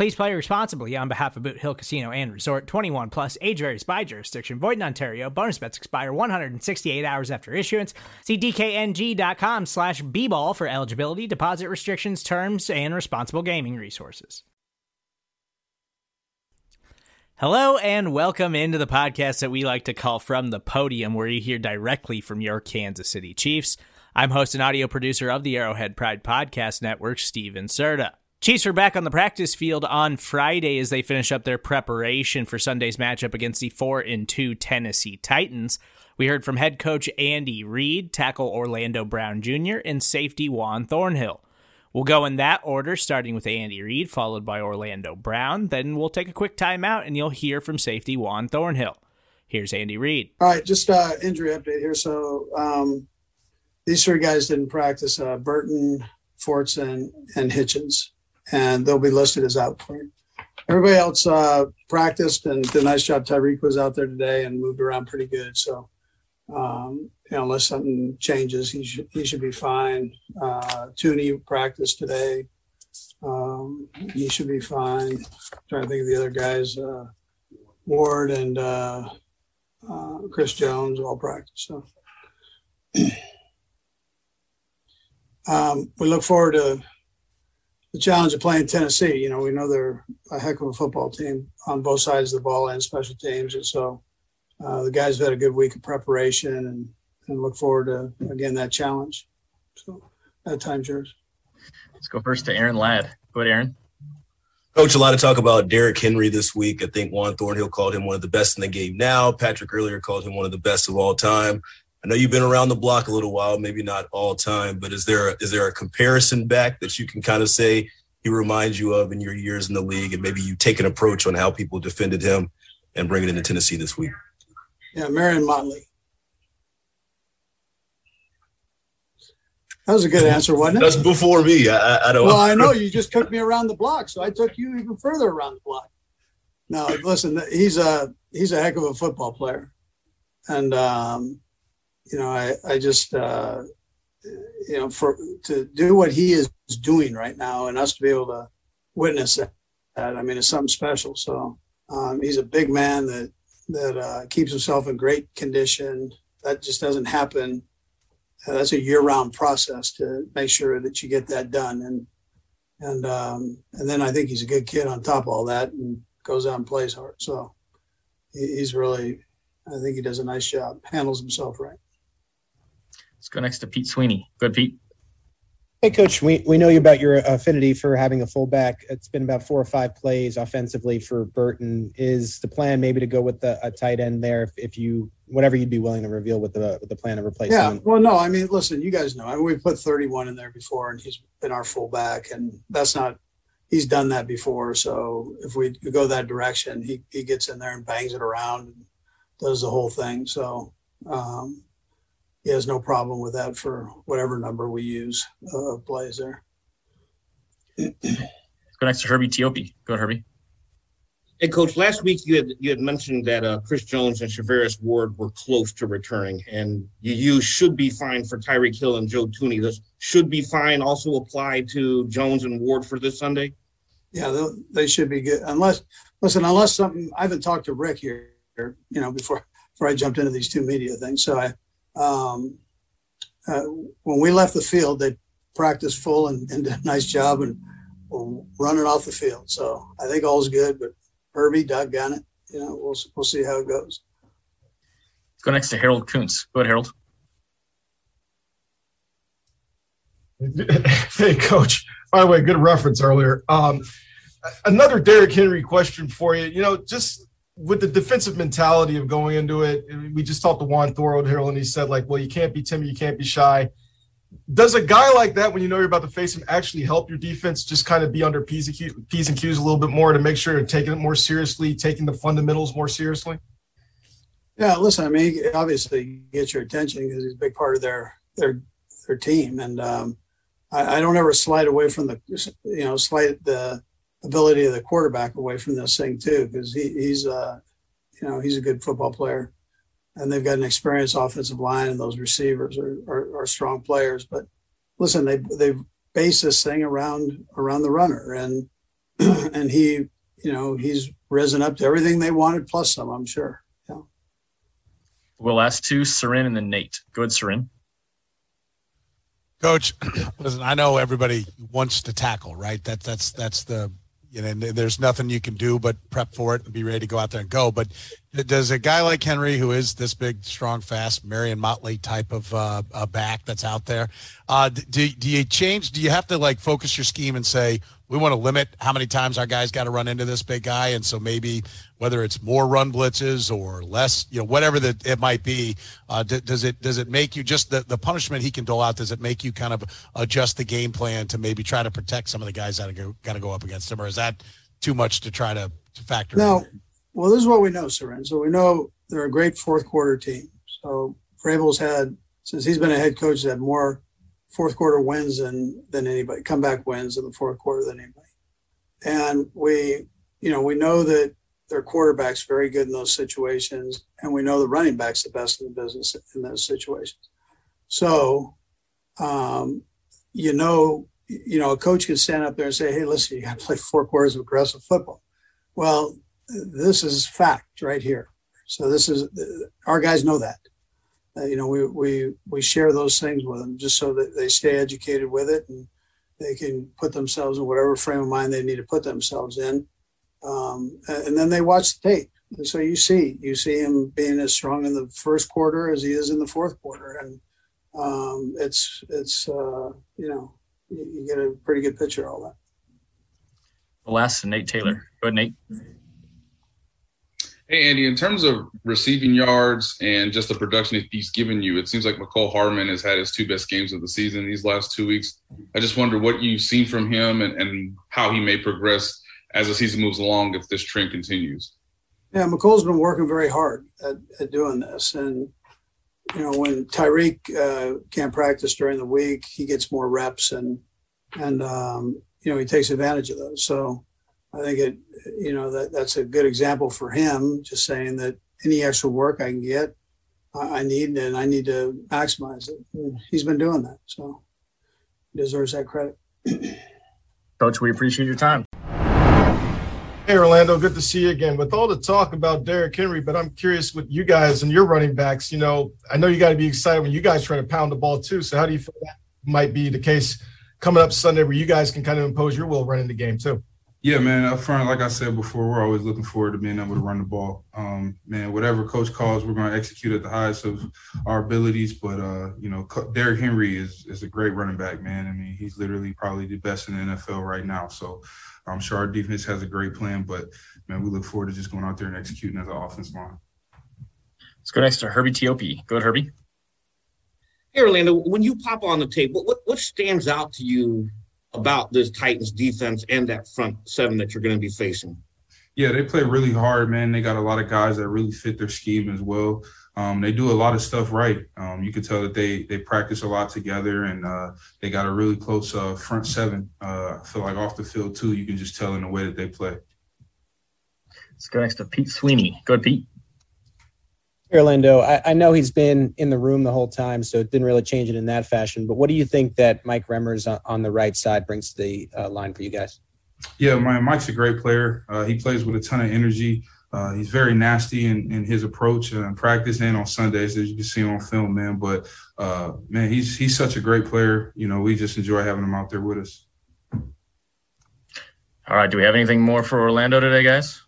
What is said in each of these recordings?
Please play responsibly on behalf of Boot Hill Casino and Resort 21 plus age varies by jurisdiction. Void in Ontario. Bonus bets expire 168 hours after issuance. See DKNG.com slash B-ball for eligibility, deposit restrictions, terms, and responsible gaming resources. Hello and welcome into the podcast that we like to call From the Podium, where you hear directly from your Kansas City Chiefs. I'm host and audio producer of the Arrowhead Pride Podcast Network, Steven Serta. Chiefs are back on the practice field on Friday as they finish up their preparation for Sunday's matchup against the 4 and 2 Tennessee Titans. We heard from head coach Andy Reid, tackle Orlando Brown Jr., and safety Juan Thornhill. We'll go in that order, starting with Andy Reid, followed by Orlando Brown. Then we'll take a quick timeout and you'll hear from safety Juan Thornhill. Here's Andy Reid. All right, just uh, injury update here. So um, these three guys didn't practice: uh, Burton, Forts, and and Hitchens and they'll be listed as out for you. Everybody else uh, practiced and did a nice job. Tyreek was out there today and moved around pretty good. So, um, you know, unless something changes, he should he should be fine. Uh, Thuney practiced today. Um, he should be fine. I'm trying to think of the other guys. Uh, Ward and uh, uh, Chris Jones all practice. So um, we look forward to the challenge of playing Tennessee. You know, we know they're a heck of a football team on both sides of the ball and special teams, and so uh, the guys have had a good week of preparation and, and look forward to again that challenge. So that time's yours. Let's go first to Aaron Ladd. Go ahead, Aaron. Coach, a lot of talk about Derrick Henry this week. I think Juan Thornhill called him one of the best in the game now. Patrick earlier called him one of the best of all time. I know you've been around the block a little while, maybe not all time, but is there a, is there a comparison back that you can kind of say he reminds you of in your years in the league, and maybe you take an approach on how people defended him and bring it into Tennessee this week? Yeah, Marion Motley. That was a good answer, wasn't it? That's before me. I, I don't. Well, I know you just took me around the block, so I took you even further around the block. No, listen, he's a he's a heck of a football player, and um, you know, I, I just, uh, you know, for to do what he is doing right now and us to be able to witness that, I mean, it's something special. So um, he's a big man that, that uh, keeps himself in great condition. That just doesn't happen. Uh, that's a year-round process to make sure that you get that done. And and um, and then I think he's a good kid on top of all that, and goes out and plays hard. So he's really, I think he does a nice job, handles himself right. Let's go next to Pete Sweeney. Good, Pete. Hey, Coach. We, we know you about your affinity for having a fullback. It's been about four or five plays offensively for Burton. Is the plan maybe to go with the, a tight end there if, if you whatever you'd be willing to reveal with the with the plan of replacement? Yeah. Well, no. I mean, listen, you guys know. I mean, we put 31 in there before, and he's been our fullback, and that's not. He's done that before, so if we go that direction, he he gets in there and bangs it around and does the whole thing. So. Um, he has no problem with that for whatever number we use uh, plays there. Let's go next to Herbie Teope. Go ahead, Herbie. Hey, Coach. Last week you had you had mentioned that uh, Chris Jones and Charvarius Ward were close to returning, and you use should be fine for Tyreek Hill and Joe Thuney. This should be fine also apply to Jones and Ward for this Sunday. Yeah, they should be good. Unless listen, unless something I haven't talked to Rick here, you know, before before I jumped into these two media things. So I um, uh, when we left the field, they practiced full and, and, did a nice job and were running off the field. So I think all's good. But Herbie, Doug got it. You know, we'll we'll see how it goes. Let's go next to Harold Kuntz. Go ahead, Harold. hey, coach. By the way, good reference earlier. Um, another Derrick Henry question for you. You know, just with the defensive mentality of going into it, we just talked to Juan Thornhill and he said, like, well, you can't be timid, you can't be shy. Does a guy like that, when you know you're about to face him, actually help your defense just kind of be under P's and, Q's, P's and Q's a little bit more to make sure you're taking it more seriously, taking the fundamentals more seriously? Yeah, listen, I mean, obviously gets your attention because he's a big part of their their their team, and um, I, I, don't ever slide away from the you know slide the ability of the quarterback away from this thing too because he, he's uh you know he's a good football player, and they've got an experienced offensive line, and those receivers are are, are strong players. But listen, they they base this thing around around the runner, and and he you know he's risen up to everything they wanted plus some, I'm sure. We'll ask two, Soren and then Nate. Go ahead, Soren. Coach, listen, I know everybody wants to tackle, right? That that's that's the you know, there's nothing you can do but prep for it and be ready to go out there and go. But does a guy like Henry, who is this big, strong, fast, Marion Motley type of uh, back that's out there, uh, do, do you change? Do you have to like focus your scheme and say, we want to limit how many times our guys got to run into this big guy, and so maybe whether it's more run blitzes or less, you know, whatever that it might be, uh, d- does it does it make you just the, the punishment he can dole out? Does it make you kind of adjust the game plan to maybe try to protect some of the guys that are got to go up against him, or is that too much to try to, to factor? In? No, in? well, this is what we know, Soren. So we know they're a great fourth quarter team. So Vrabel's had since he's been a head coach, had more fourth quarter wins than than anybody, comeback wins in the fourth quarter than anybody. And we, you know, we know that their quarterback's very good in those situations, and we know the running back's the best in the business in those situations. So, um, you know, you know, a coach can stand up there and say, "Hey, listen, you got to play four quarters of aggressive football." Well, this is fact right here. So this is our guys know that you know, we, we, we share those things with them just so that they stay educated with it and they can put themselves in whatever frame of mind they need to put themselves in. Um, and then they watch the tape. And so you see, you see him being as strong in the first quarter as he is in the fourth quarter. And um, it's, it's uh, you know, you, you, get a pretty good picture of all that. The last, Nate Taylor. Go ahead, Nate. Hey, Andy, in terms of receiving yards and just the production he's given you, it seems like Mecole Hardman has had his two best games of the season these last two weeks. I just wonder what you've seen from him and, and how he may progress as the season moves along if this trend continues. Yeah, Mecole's been working very hard at, at doing this. And, you know, when Tyreek uh, can't practice during the week, he gets more reps and, and um, you know, he takes advantage of those. So, I think it, you know, that that's a good example for him. Just saying that any extra work I can get, I need, and I need to maximize it. And he's been doing that, so he deserves that credit. Coach, we appreciate your time. Hey, Orlando, good to see you again. With all the talk about Derrick Henry, but I'm curious with you guys and your running backs. You know, I know you got to be excited when you guys try to pound the ball too. So, how do you feel that might be the case coming up Sunday, where you guys can kind of impose your will running the game too? Yeah, man. Up front, like I said before, we're always looking forward to being able to run the ball. Um, man, whatever coach calls, we're going to execute at the highest of our abilities. But uh, you know, Derrick Henry is is a great running back, man. I mean, he's literally probably the best in the NFL right now. So I'm sure our defense has a great plan. But man, we look forward to just going out there and executing as an offense line. Let's go next to Herbie Teope. Go ahead, Herbie. Hey, Orlando, when you pop on the tape, what, what stands out to you about this Titans defense and that front seven that you're going to be facing? Yeah, they play really hard, man. They got a lot of guys that really fit their scheme as well. Um, they do a lot of stuff right. Um, you can tell that they they practice a lot together, and uh, they got a really close uh, front seven. Uh, I feel like off the field too, you can just tell in the way that they play. Let's go next to Pete Sweeney. Go ahead, Pete. Orlando, I, I, know he's been in the room the whole time, so it didn't really change it in that fashion. But what do you think that Mike Remmers on, on the right side brings to the uh, line for you guys? Yeah, my, Mike's a great player. Uh, he plays with a ton of energy. Uh, he's very nasty in, in his approach in practice and on Sundays, as you can see on film, man. But uh, man, he's he's such a great player. You know, we just enjoy having him out there with us. All right, do we have anything more for Orlando today, guys?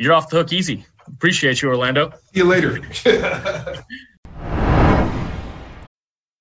You're off the hook easy. Appreciate you, Orlando. See you later.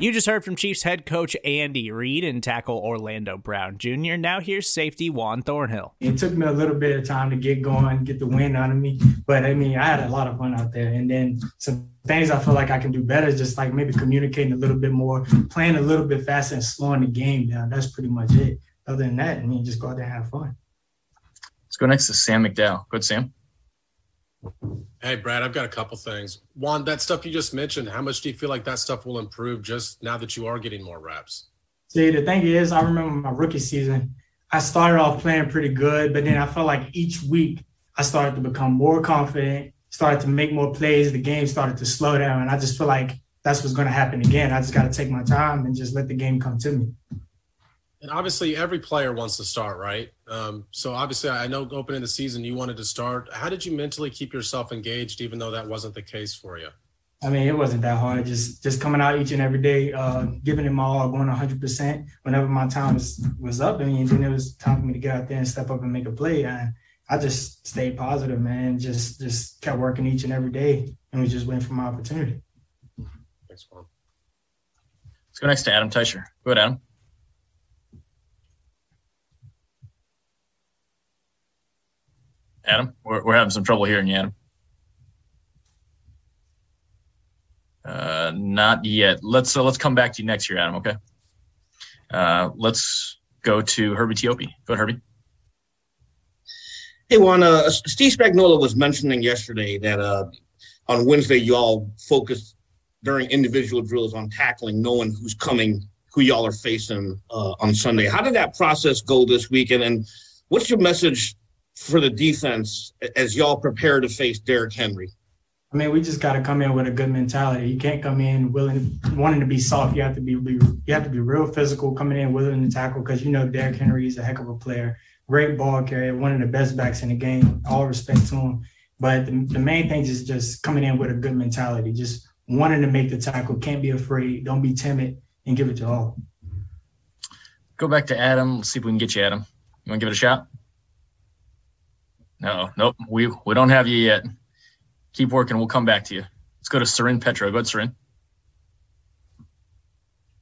You just heard from Chiefs head coach Andy Reid and tackle Orlando Brown Jr. Now here's safety Juan Thornhill. It took me a little bit of time to get going, get the wind out of me. But I mean, I had a lot of fun out there. And then some things I feel like I can do better, just like maybe communicating a little bit more, playing a little bit faster and slowing the game down. That's pretty much it. Other than that, I mean, just go out there and have fun. Let's go next to Sam McDowell. Good, Sam. Hey, Brad, I've got a couple things. Juan, that stuff you just mentioned, how much do you feel like that stuff will improve just now that you are getting more reps? See, the thing is, I remember my rookie season, I started off playing pretty good, but then I felt like each week I started to become more confident, started to make more plays. The game started to slow down. And I just feel like that's what's going to happen again. I just got to take my time and just let the game come to me. And obviously, every player wants to start, right? Um, so obviously, I know opening the season you wanted to start. How did you mentally keep yourself engaged, even though that wasn't the case for you? I mean, it wasn't that hard. Just just coming out each and every day, uh, giving it my all, going 100 percent whenever my time was was up. I mean, then it was time for me to get out there and step up and make a play. And I just stayed positive, man. Just just kept working each and every day, and we just went for my opportunity. Thanks, Juan. Let's go next to Adam Teicher. Go ahead, Adam. Adam, we're, we're having some trouble hearing you, Adam. Uh, not yet. Let's uh, let's come back to you next year, Adam. Okay. Uh, let's go to Herbie Teope. Go ahead, Herbie. Hey, Juan. Uh, Steve Spagnuolo was mentioning yesterday that uh, on Wednesday you all focused during individual drills on tackling, knowing who's coming, who y'all are facing uh, on Sunday. How did that process go this weekend? And what's your message for the defense as y'all prepare to face Derrick Henry? I mean, we just got to come in with a good mentality. You can't come in willing, wanting to be soft. You have to be, be you have to be real physical, coming in willing to tackle because you know Derrick Henry is a heck of a player, great ball carrier, one of the best backs in the game. All respect to him, but the, the main thing is just coming in with a good mentality, just wanting to make the tackle. Can't be afraid. Don't be timid, and give it to all. Go back to Adam. Let's see if we can get you, Adam. You want to give it a shot? No, nope. We we don't have you yet. Keep working. We'll come back to you. Let's go to Soren Petro. Go ahead, Soren.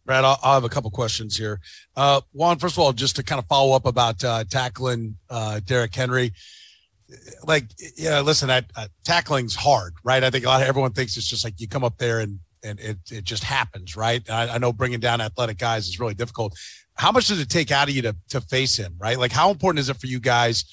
Brad, I'll, I'll have a couple questions here. Uh, Juan, first of all, just to kind of follow up about uh, tackling uh, Derrick Henry. Like, yeah, listen, uh, tackling's hard, right? I think a lot of everyone thinks it's just like you come up there and and it it just happens, right? I, I know bringing down athletic guys is really difficult. How much does it take out of you to to face him, right? Like, how important is it for you guys?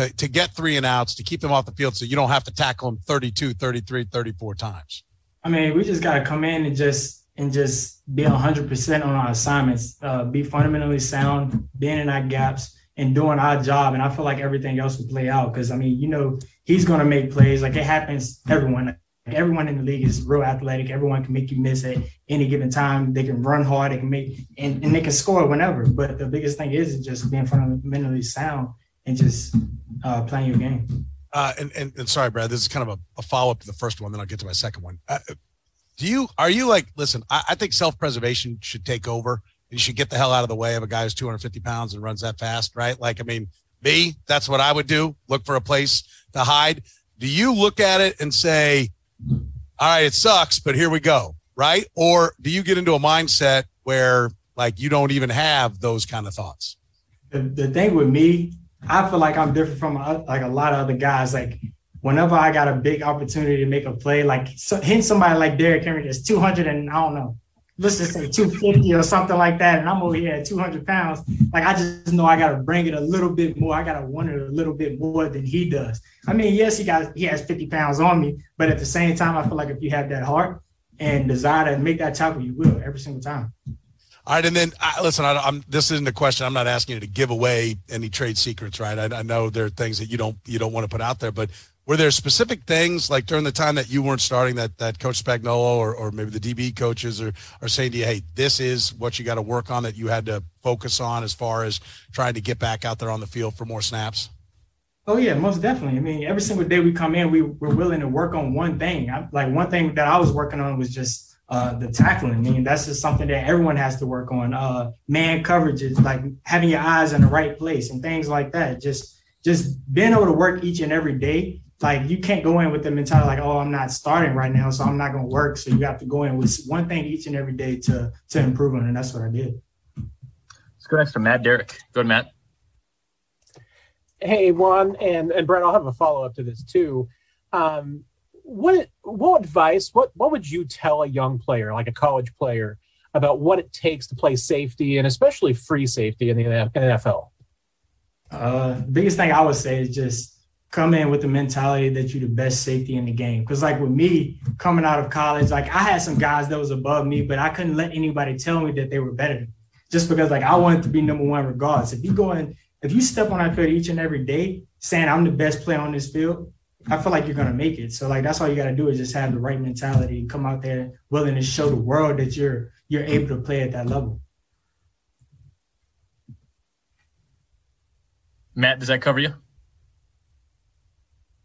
To, to get three and outs, to keep them off the field so you don't have to tackle them 32, 33, 34 times? I mean, we just got to come in and just and just be 100% on our assignments, uh, be fundamentally sound, being in our gaps and doing our job. And I feel like everything else will play out because, I mean, you know, he's going to make plays. Like it happens, everyone. Everyone in the league is real athletic. Everyone can make you miss at any given time. They can run hard. They can make and, and they can score whenever. But the biggest thing is just being fundamentally sound and just uh, playing your game. Uh, and, and, and sorry, Brad, this is kind of a, a follow up to the first one. Then I'll get to my second one. Uh, do you are you like listen? I, I think self preservation should take over. You should get the hell out of the way of a guy who's 250 pounds and runs that fast, right? Like, I mean, me, that's what I would do. Look for a place to hide. Do you look at it and say, all right, it sucks, but here we go, right? Or do you get into a mindset where like you don't even have those kind of thoughts? The, the thing with me, I feel like I'm different from uh, like a lot of other guys. Like whenever I got a big opportunity to make a play, like so, hitting somebody like Derrick Henry that's 200 and I don't know, let's just say 250 or something like that, and I'm over here at 200 pounds, like I just know I got to bring it a little bit more. I got to want it a little bit more than he does. I mean, yes, he got he has 50 pounds on me, but at the same time, I feel like if you have that heart and desire to make that tackle, you will every single time. All right, and then uh, listen. I, am this isn't a question. I'm not asking you to give away any trade secrets, right? I, I know there are things that you don't you don't want to put out there, but were there specific things like during the time that you weren't starting that that Coach Spagnuolo or, or maybe the DB coaches are are saying to you, hey, this is what you got to work on that you had to focus on as far as trying to get back out there on the field for more snaps? Oh yeah, most definitely. I mean, every single day we come in, we we're willing to work on one thing. I, like one thing that I was working on was just uh, the tackling. I mean, that's just something that everyone has to work on. Uh, man coverage is like having your eyes in the right place and things like that. Just just being able to work each and every day like you can't go in with the mentality like, oh, I'm not starting right now, so I'm not going to work. So you have to go in with one thing each and every day to to improve on, and that's what I did. Let's go next to Matt Derrick. Go ahead, Matt. Hey, Juan and and Brett, I'll have a follow up to this too. Um, what what advice? What what would you tell a young player, like a college player, about what it takes to play safety and especially free safety in the NFL? Uh, biggest thing I would say is just come in with the mentality that you're the best safety in the game. Because like with me coming out of college, like I had some guys that was above me, but I couldn't let anybody tell me that they were better. Just because like I wanted to be number one regardless. If you go in, if you step on that field each and every day saying I'm the best player on this field, I feel like you're gonna make it. So like that's all you gotta do is just have the right mentality, come out there willing to show the world that you're you're able to play at that level. Matt, does that cover you?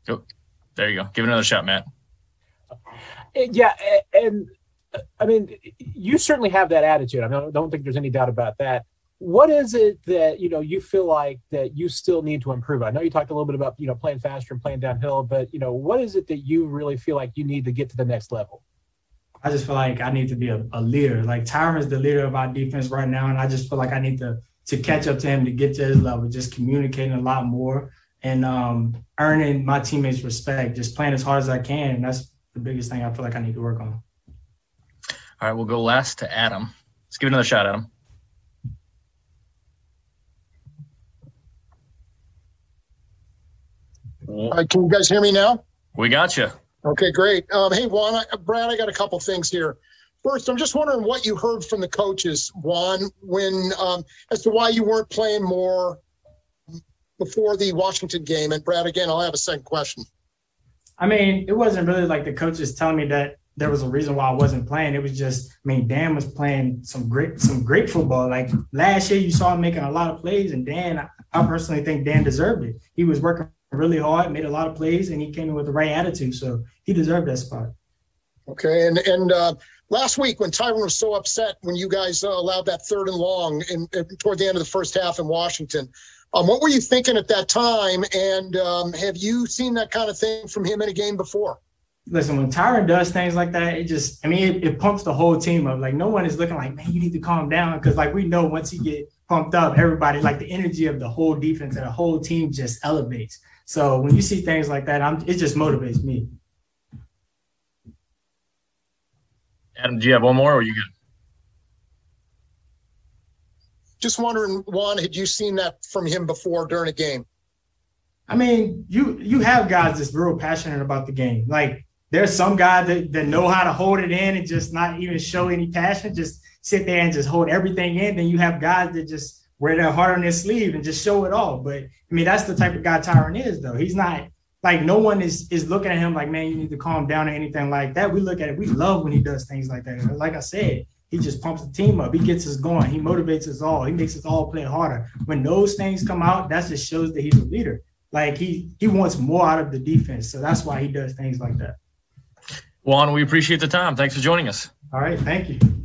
Oh, there you go. Give it another shot, Matt. Uh, yeah, and uh, I mean, you certainly have that attitude. I don't, don't think there's any doubt about that. What is it that you know you feel like that you still need to improve? I know you talked a little bit about you know playing faster and playing downhill, but you know what is it that you really feel like you need to get to the next level? I just feel like I need to be a, a leader. Like Tyrann is the leader of our defense right now, and I just feel like I need to to catch up to him to get to his level. Just communicating a lot more, and um, earning my teammates' respect, just playing as hard as I can. And that's the biggest thing I feel like I need to work on. All right, we'll go last to Adam. Let's give it another shot, Adam. Right, can you guys hear me now? We got you. Okay, great. Um, hey, Juan, I, Brad, I got a couple things here. First, I'm just wondering what you heard from the coaches, Juan, when um, as to why you weren't playing more before the Washington game? And Brad, again, I'll have a second question. I mean, it wasn't really like the coaches telling me that there was a reason why I wasn't playing. It was just, I mean, Dan was playing some great, some great football. Like last year, you saw him making a lot of plays, and Dan, I personally think Dan deserved it. He was working really hard, made a lot of plays, and he came in with the right attitude, so he deserved that spot. Okay, and and uh, last week when Tyrann was so upset when you guys uh, allowed that third and long in, in, toward the end of the first half in Washington, um, what were you thinking at that time? And um, have you seen that kind of thing from him in a game before? Listen, when Tyrann does things like that, it just, I mean, it, it, pumps the whole team up. Like, no one is looking like, man, you need to calm down. Cause, like, we know once he get pumped up, everybody, like, the energy of the whole defense and the whole team just elevates. So when you see things like that, I'm, it just motivates me. Adam, do you have one more or are you good? Just wondering, Juan, had you seen that from him before during a game? I mean, you you have guys that's real passionate about the game. Like there's some guys that, that know how to hold it in and just not even show any passion, just sit there and just hold everything in. Then you have guys that just wear their heart on their sleeve and just show it all. But I mean, that's the type of guy Tyrann is, though. He's not like no one is is looking at him like, man, you need to calm down or anything like that. We look at it, we love when he does things like that. Like I said, he just pumps the team up. He gets us going. He motivates us all. He makes us all play harder. When those things come out, that just shows that he's a leader. Like he he wants more out of the defense. So that's why he does things like that. Juan, we appreciate the time. Thanks for joining us. All right. Thank you.